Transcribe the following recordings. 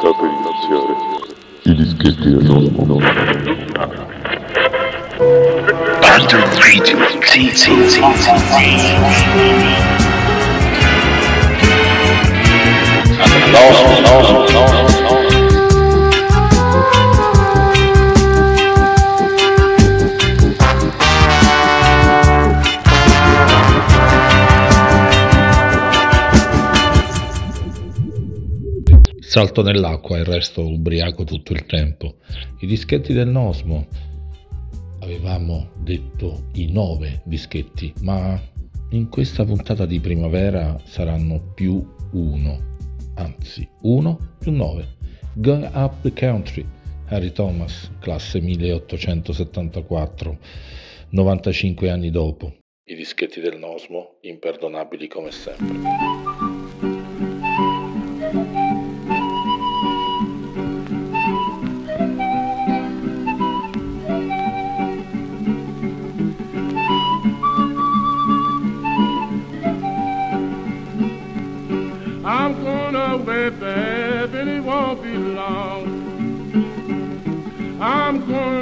Dato iniziare i dischetti anonimo. Basta video, sì, sì, sì, sì, sì. Lost, lost, lost, lost. Salto nell'acqua e resto ubriaco tutto il tempo. I dischetti del Nosmo. Avevamo detto i nove dischetti, ma in questa puntata di primavera saranno più uno, anzi uno più nove. Going Up the Country, Harry Thomas, classe 1874, 95 anni dopo. I dischetti del Nosmo, imperdonabili come sempre. And it won't be long. I'm going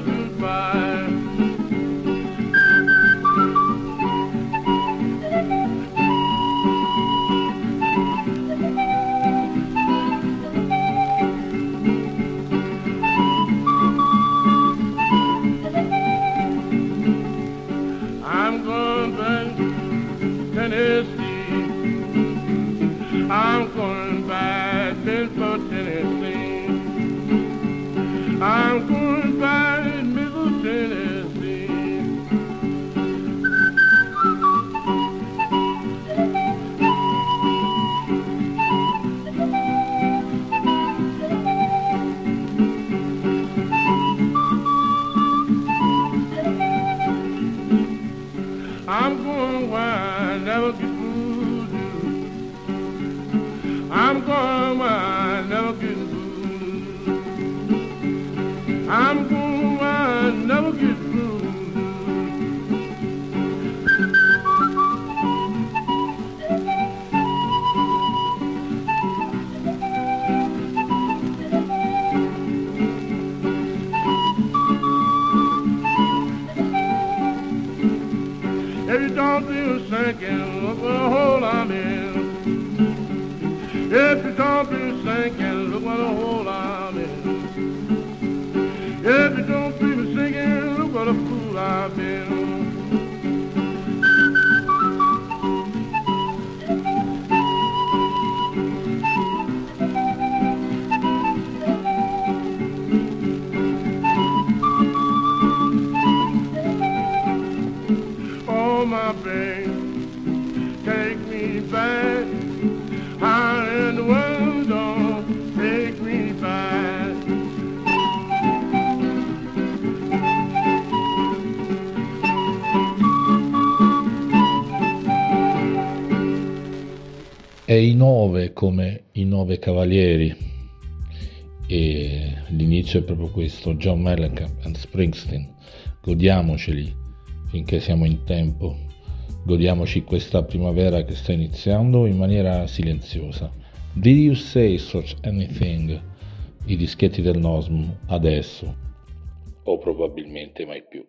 goodbye. If you don't feel sinking, look what a hole I'm in. If you don't feel sinking, look what a hole I'm in. If you don't feel sinking, look what a fool I've been. e i nove come i nove cavalieri. E l'inizio è proprio questo, John Mellencamp and Springsteen. Godiamoceli finché siamo in tempo. Godiamoci questa primavera che sta iniziando in maniera silenziosa. Did you say such anything? I dischetti del Nosm adesso o probabilmente mai più.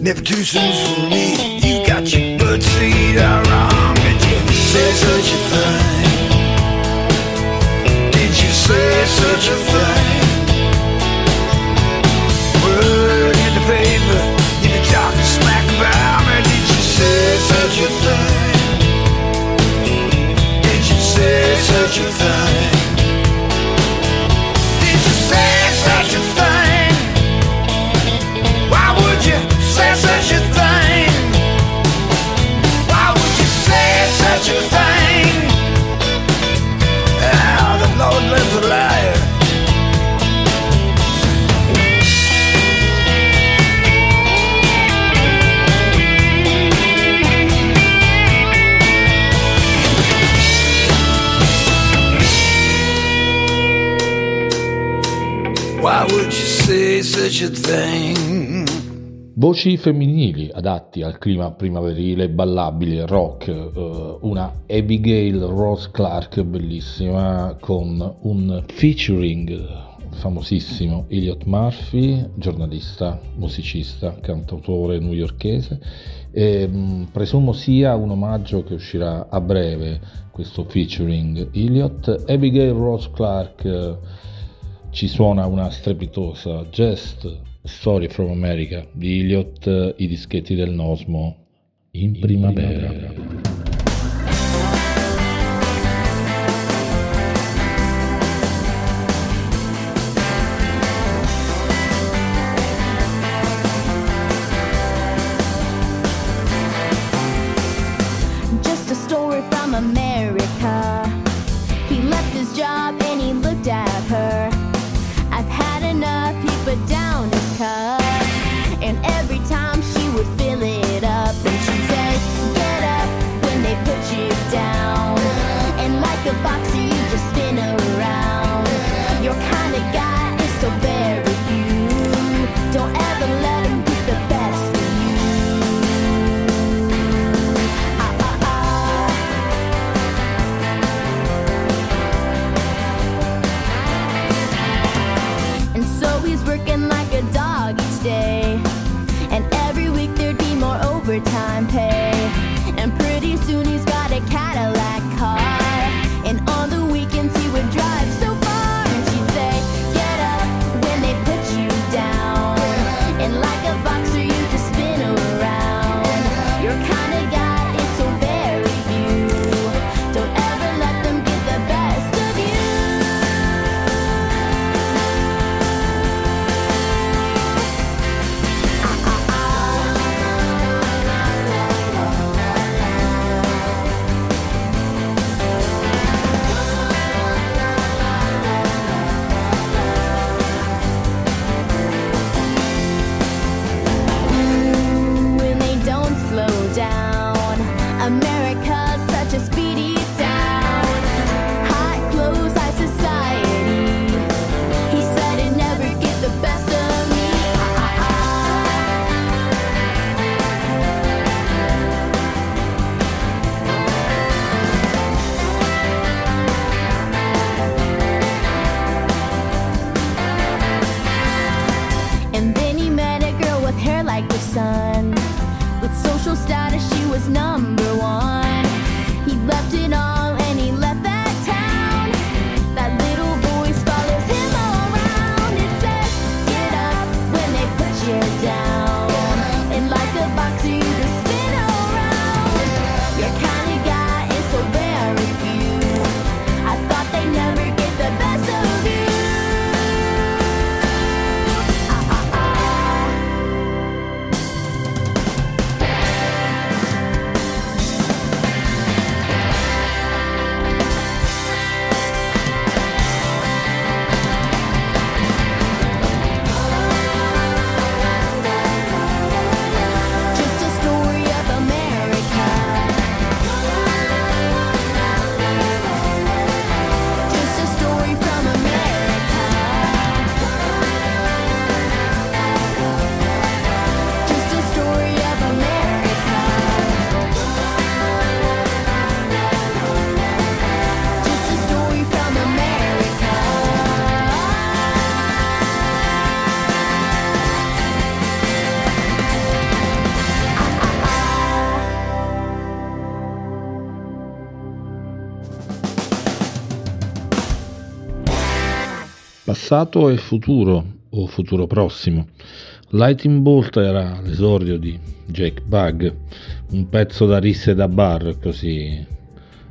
Never too soon for me. You got your bird seed wrong. Did you say such a thing? Did you say such a thing? Voci femminili adatti al clima primaverile, ballabile, rock, eh, una Abigail Rose Clark bellissima con un featuring famosissimo Elliot Murphy, giornalista, musicista, cantautore newyorchese. E, ehm, mh, presumo sia un omaggio che uscirà a breve questo featuring Elliot. Abigail Rose Clark eh, ci suona una strepitosa Jest Story from America di Iliot, i dischetti del Nosmo in primavera. In primavera. Passato e futuro, o futuro prossimo. Lightning Bolt era l'esordio di Jake Bug, un pezzo da risse da bar, così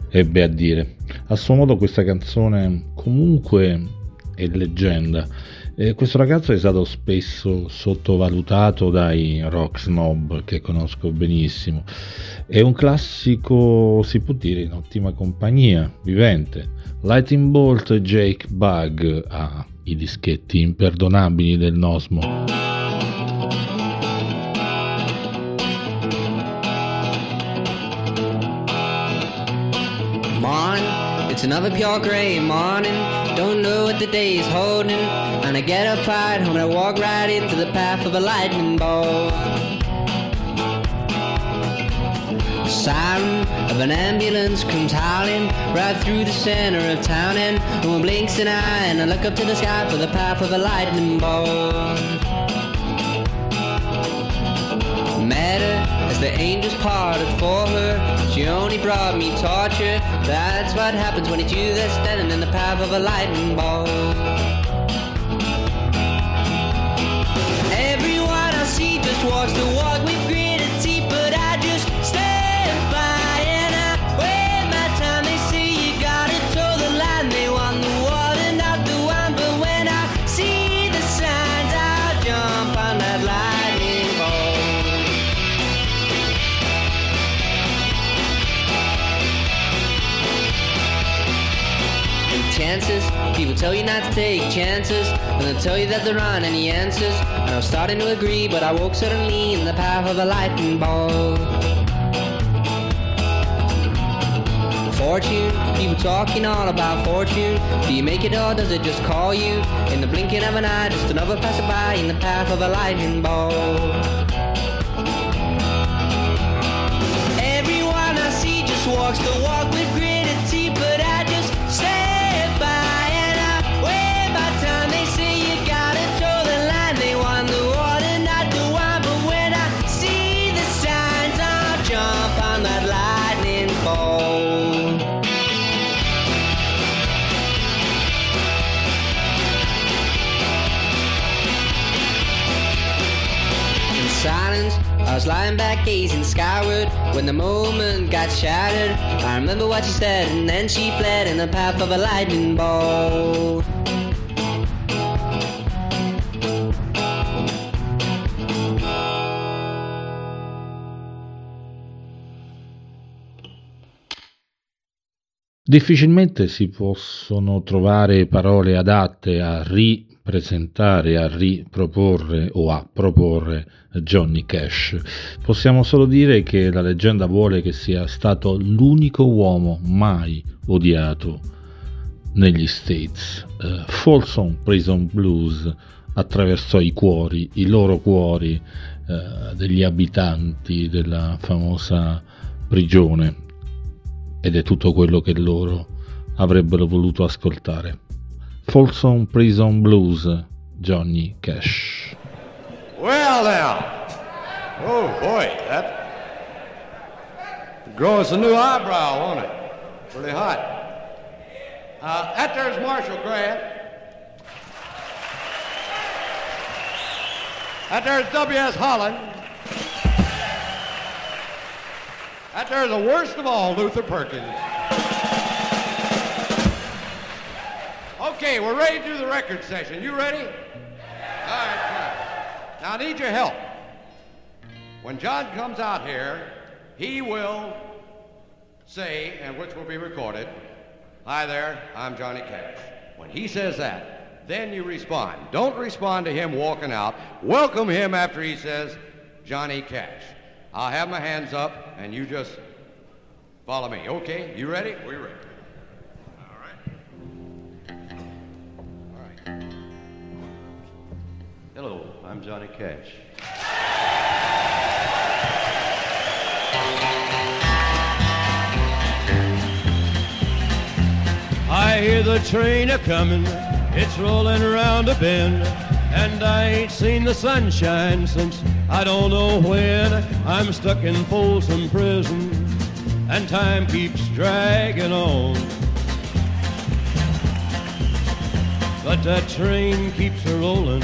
ebbe a dire. A suo modo questa canzone comunque è leggenda. E questo ragazzo è stato spesso sottovalutato dai rock snob che conosco benissimo. È un classico, si può dire, in ottima compagnia, vivente. Lightning Bolt Jake Bug ha i dischetti imperdonabili del Nosmo. Another pure gray morning. Don't know what the day is holding. And I get up right home and I walk right into the path of a lightning bolt. Siren of an ambulance comes howling right through the center of town. And no one blinks an eye. And I look up to the sky for the path of a lightning bolt. Met her as the angels parted for her. She only brought me torture. That's what happens when it's you that's standing in the path of a lightning bolt. People tell you not to take chances, and they'll tell you that there aren't any answers. And I'm starting to agree, but I woke suddenly in the path of a lightning bolt. Fortune, people talking all about fortune. Do you make it or does it just call you? In the blinking of an eye, just another passerby in the path of a lightning bolt. Everyone I see just walks the walk lying back gazing skyward when the moment got shattered. I remember what she said, and then she fled in the path of a lightning bolt. Difficilmente si possono trovare parole adatte a ripresentare, a riproporre o a proporre Johnny Cash. Possiamo solo dire che la leggenda vuole che sia stato l'unico uomo mai odiato negli States. Uh, Folsom Prison Blues attraversò i cuori, i loro cuori uh, degli abitanti della famosa prigione ed è tutto quello che loro avrebbero voluto ascoltare. Folsom Prison Blues, Johnny Cash. Well now, oh boy, that grows a new eyebrow, won't it? Pretty hot. Uh, that there's Marshall Grant. That there's W.S. Holland. That there's the worst of all, Luther Perkins. Okay, we're ready to do the record session. You ready? Yeah. All right. Now I need your help. When John comes out here, he will say, and which will be recorded, Hi there, I'm Johnny Cash. When he says that, then you respond. Don't respond to him walking out. Welcome him after he says, Johnny Cash. I'll have my hands up, and you just follow me. Okay? You ready? We're ready. I'm Johnny Cash. I hear the train a comin', it's rolling around a bend, and I ain't seen the sunshine since I don't know when. I'm stuck in Folsom Prison, and time keeps dragging on. But that train keeps a rolling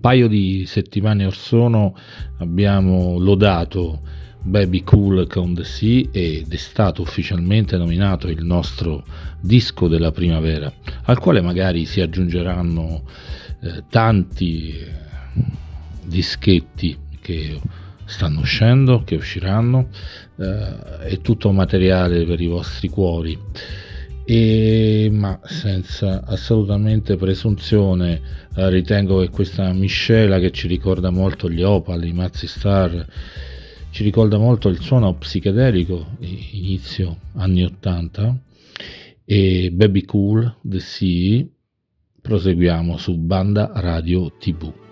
Un paio di settimane or sono abbiamo lodato Baby Cool con The Sea ed è stato ufficialmente nominato il nostro disco della primavera, al quale magari si aggiungeranno eh, tanti eh, dischetti che stanno uscendo, che usciranno, eh, è tutto materiale per i vostri cuori. E, ma senza assolutamente presunzione eh, ritengo che questa miscela che ci ricorda molto gli Opal, i Mazzi Star, ci ricorda molto il suono psichedelico inizio anni 80 e Baby Cool The Sea proseguiamo su Banda Radio TV.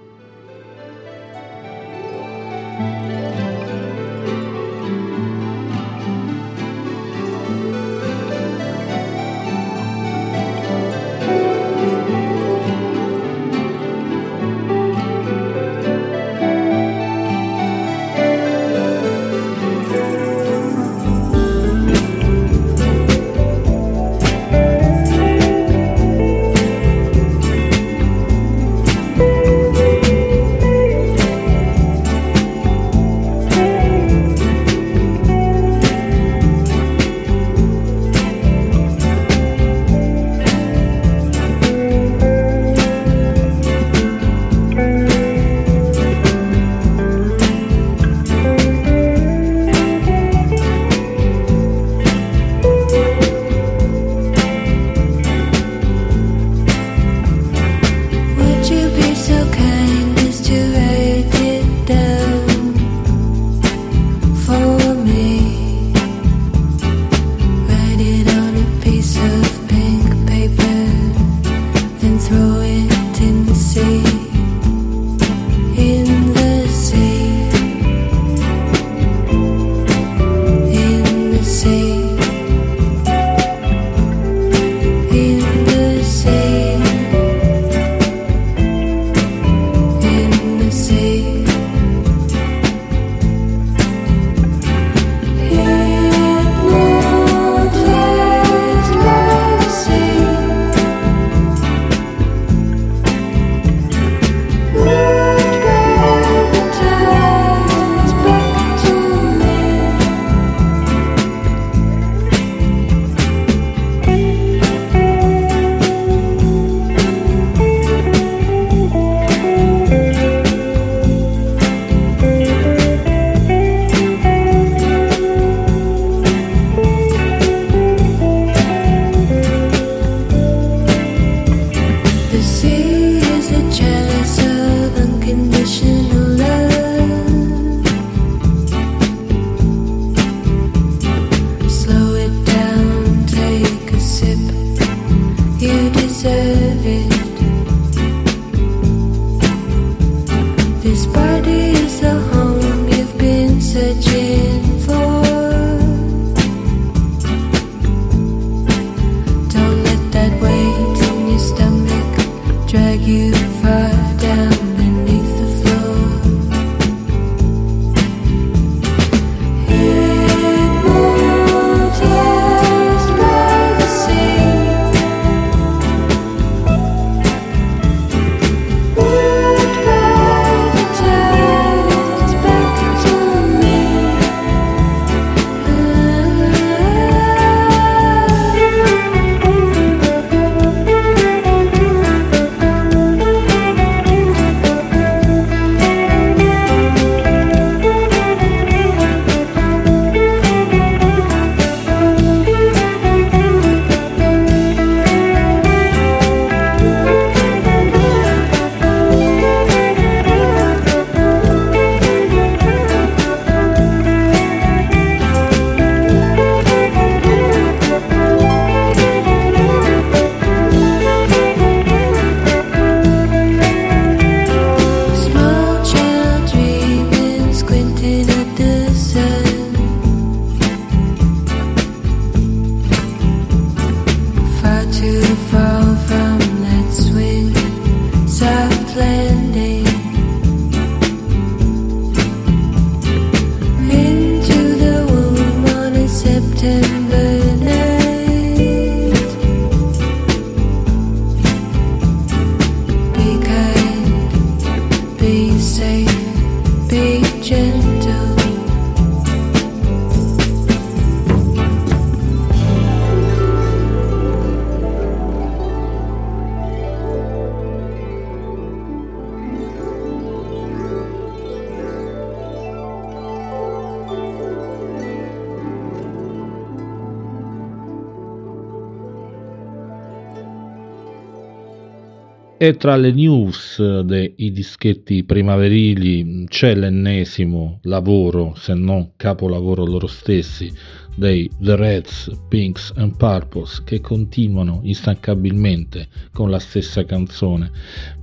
E tra le news dei dischetti primaverili c'è l'ennesimo lavoro, se non capolavoro loro stessi, dei The Reds, Pinks and Purples che continuano instancabilmente con la stessa canzone,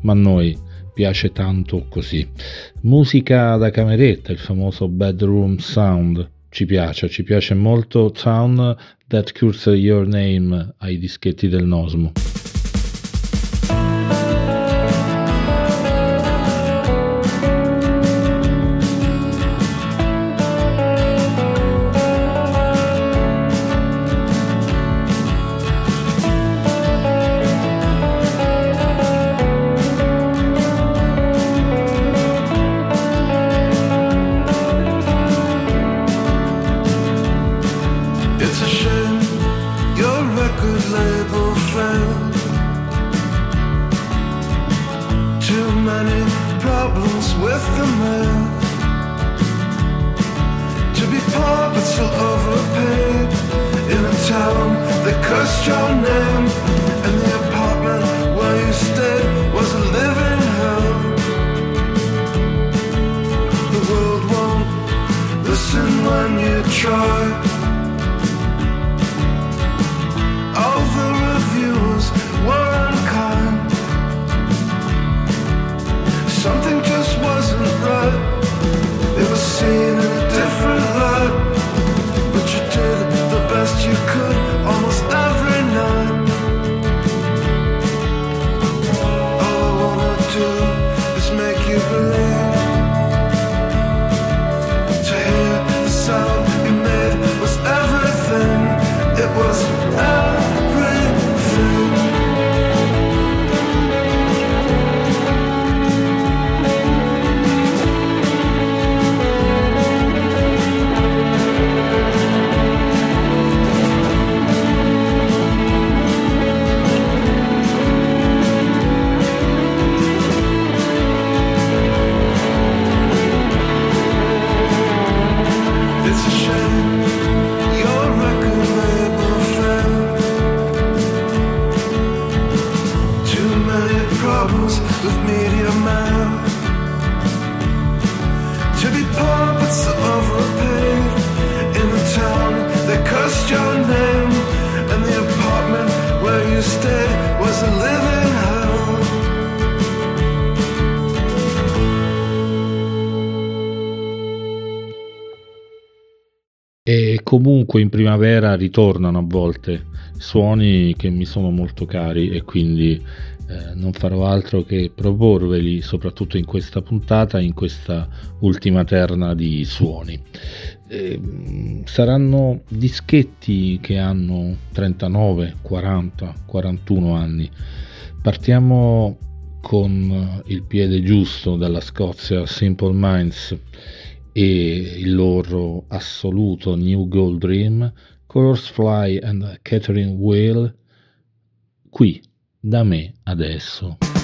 ma a noi piace tanto così. Musica da cameretta, il famoso bedroom sound, ci piace, ci piace molto Town That Curse Your Name ai dischetti del Nosmo. Something just E comunque in primavera ritornano a volte suoni che mi sono molto cari e quindi eh, non farò altro che proporveli soprattutto in questa puntata, in questa ultima terna di suoni. Eh, saranno dischetti che hanno 39, 40, 41 anni. Partiamo con il piede giusto dalla Scozia Simple Minds e il loro assoluto New Gold Dream, Colors Fly and Catherine Whale, qui da me adesso.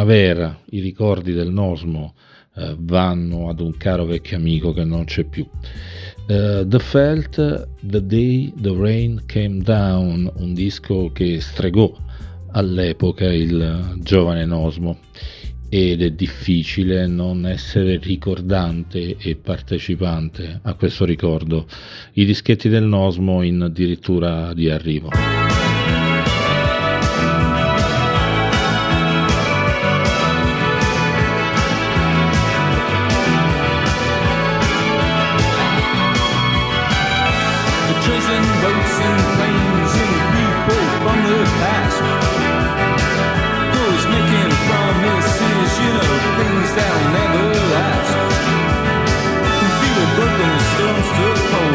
primavera i ricordi del Nosmo eh, vanno ad un caro vecchio amico che non c'è più. Uh, the Felt, The Day the Rain Came Down, un disco che stregò all'epoca il giovane Nosmo ed è difficile non essere ricordante e partecipante a questo ricordo. I dischetti del Nosmo in addirittura di arrivo. past. Who's making promises, you know, things that'll never last? Feel a broken stones to hold.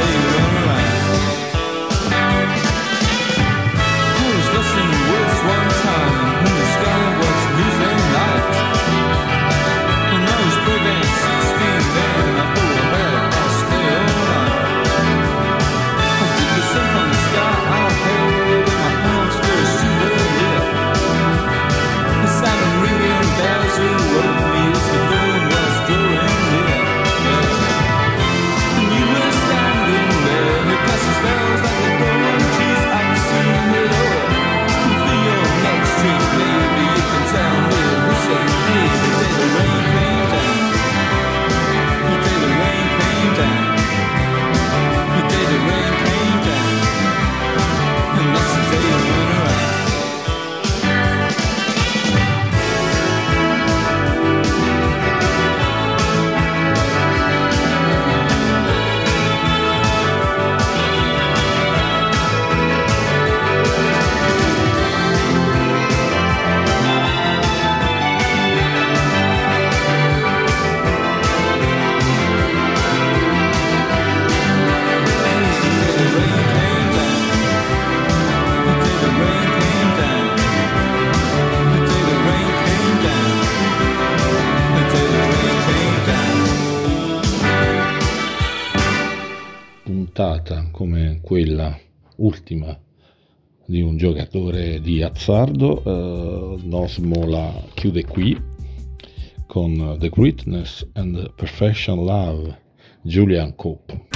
stay alone. sardo, eh, Nosmola chiude qui con The Greatness and the Perfection Love, Julian Cope.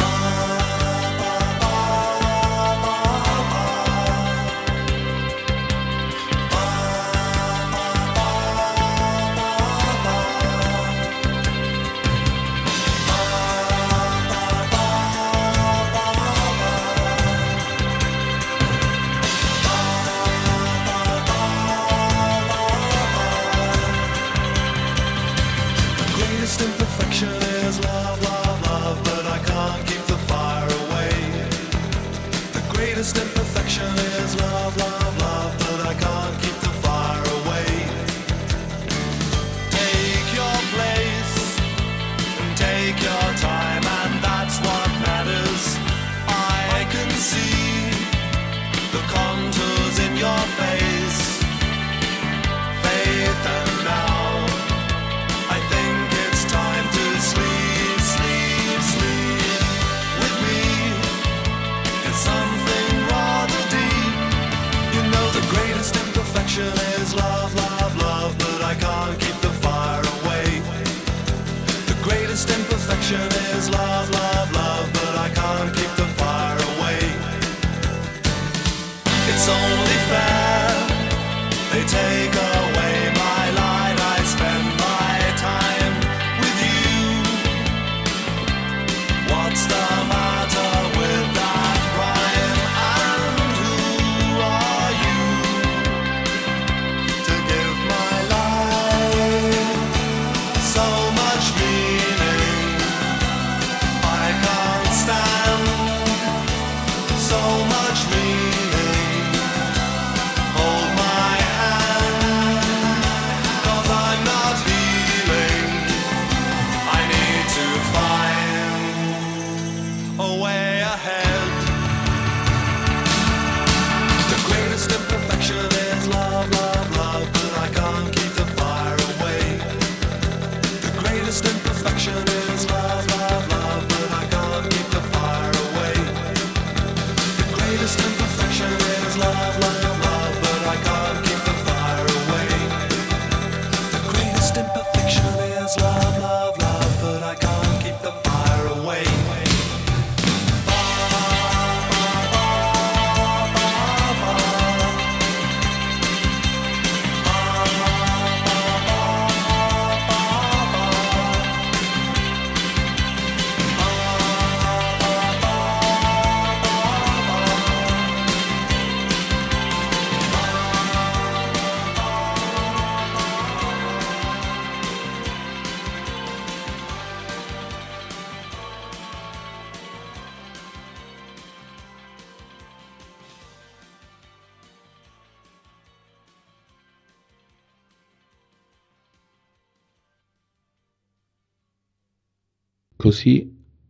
Così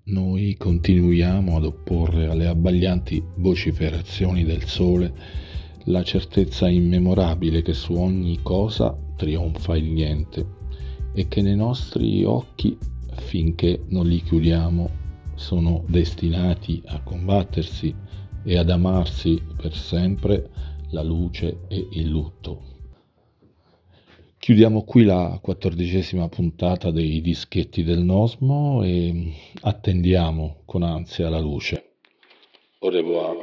noi continuiamo ad opporre alle abbaglianti vociferazioni del sole la certezza immemorabile che su ogni cosa trionfa il niente e che nei nostri occhi, finché non li chiudiamo, sono destinati a combattersi e ad amarsi per sempre la luce e il lutto. Chiudiamo qui la quattordicesima puntata dei dischetti del Nosmo e attendiamo con ansia la luce. Au revoir.